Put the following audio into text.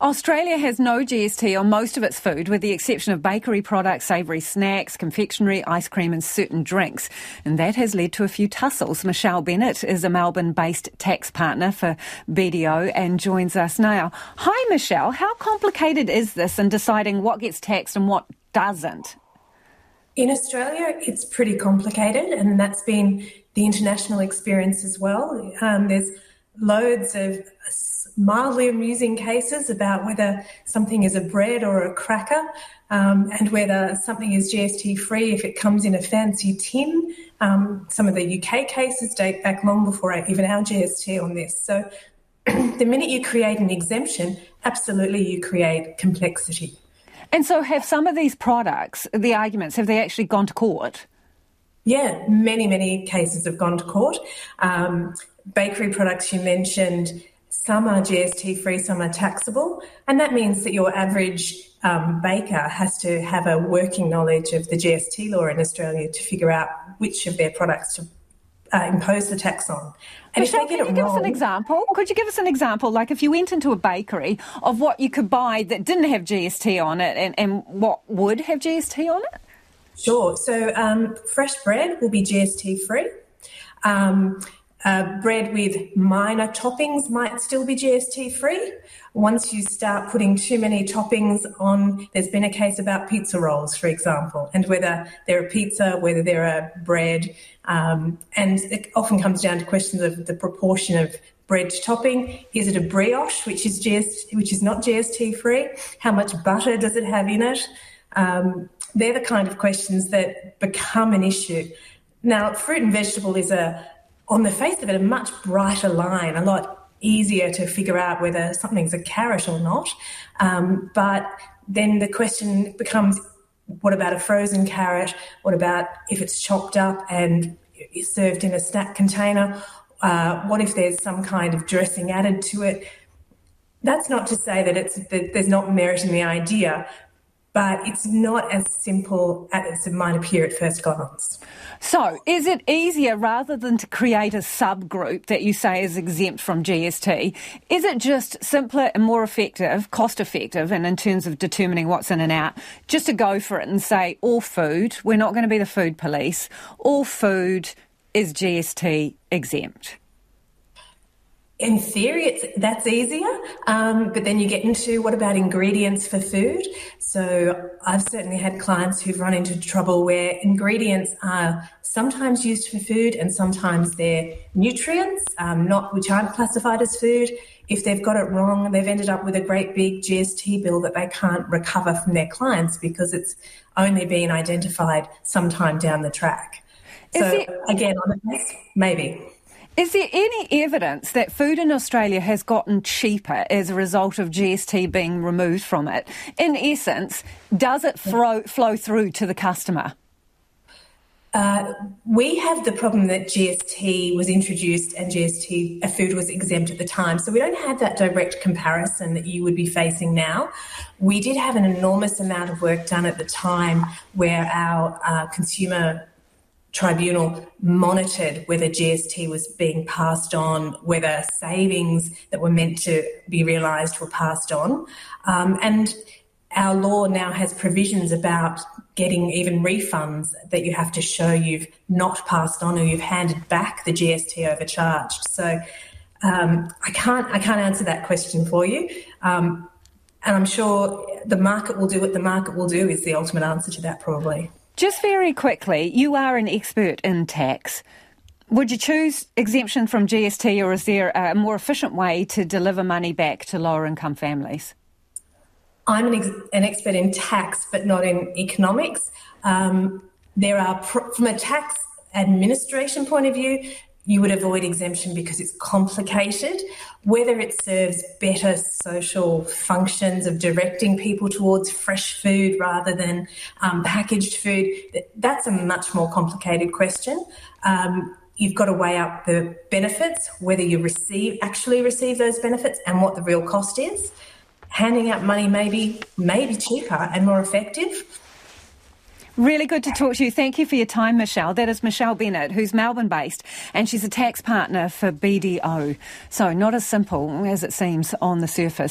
Australia has no GST on most of its food, with the exception of bakery products, savoury snacks, confectionery, ice cream, and certain drinks. And that has led to a few tussles. Michelle Bennett is a Melbourne based tax partner for BDO and joins us now. Hi, Michelle. How complicated is this in deciding what gets taxed and what doesn't? In Australia, it's pretty complicated, and that's been the international experience as well. Um, there's loads of mildly amusing cases about whether something is a bread or a cracker um, and whether something is GST free if it comes in a fancy tin. Um, some of the UK cases date back long before even our GST on this. So the minute you create an exemption, absolutely you create complexity. And so, have some of these products, the arguments, have they actually gone to court? Yeah, many, many cases have gone to court. Um, bakery products you mentioned some are GST free, some are taxable, and that means that your average um, baker has to have a working knowledge of the GST law in Australia to figure out which of their products to uh, impose the tax on. And Michelle, can you give wrong, us an example? Could you give us an example, like if you went into a bakery, of what you could buy that didn't have GST on it and, and what would have GST on it? Sure. So um, fresh bread will be GST free. Um, uh, bread with minor toppings might still be GST free. Once you start putting too many toppings on, there's been a case about pizza rolls, for example, and whether they're a pizza, whether they're a bread. Um, and it often comes down to questions of the proportion of bread topping. Is it a brioche, which is GST, which is not GST free? How much butter does it have in it? Um, they're the kind of questions that become an issue. Now, fruit and vegetable is a on the face of it, a much brighter line, a lot easier to figure out whether something's a carrot or not. Um, but then the question becomes what about a frozen carrot? What about if it's chopped up and served in a snack container? Uh, what if there's some kind of dressing added to it? That's not to say that it's that there's not merit in the idea, but it's not as simple as it might appear at first glance. So, is it easier rather than to create a subgroup that you say is exempt from GST? Is it just simpler and more effective, cost effective, and in terms of determining what's in and out, just to go for it and say all food, we're not going to be the food police, all food is GST exempt? In theory, it's, that's easier. Um, but then you get into what about ingredients for food? So I've certainly had clients who've run into trouble where ingredients are sometimes used for food and sometimes they're nutrients, um, not which aren't classified as food. If they've got it wrong, they've ended up with a great big GST bill that they can't recover from their clients because it's only been identified sometime down the track. Is so it- again, on the maybe. Is there any evidence that food in Australia has gotten cheaper as a result of GST being removed from it? In essence, does it flow, flow through to the customer? Uh, we have the problem that GST was introduced and GST uh, food was exempt at the time. So we don't have that direct comparison that you would be facing now. We did have an enormous amount of work done at the time where our uh, consumer tribunal monitored whether GST was being passed on, whether savings that were meant to be realised were passed on. Um, and our law now has provisions about getting even refunds that you have to show you've not passed on or you've handed back the GST overcharged. So um, I can't I can't answer that question for you. Um, and I'm sure the market will do what the market will do is the ultimate answer to that probably. Just very quickly, you are an expert in tax. Would you choose exemption from GST or is there a more efficient way to deliver money back to lower income families? I'm an, ex- an expert in tax, but not in economics. Um, there are, from a tax administration point of view, you would avoid exemption because it's complicated. Whether it serves better social functions of directing people towards fresh food rather than um, packaged food, that's a much more complicated question. Um, you've got to weigh up the benefits, whether you receive actually receive those benefits, and what the real cost is. Handing out money may be, may be cheaper and more effective Really good to talk to you. Thank you for your time, Michelle. That is Michelle Bennett, who's Melbourne based, and she's a tax partner for BDO. So, not as simple as it seems on the surface.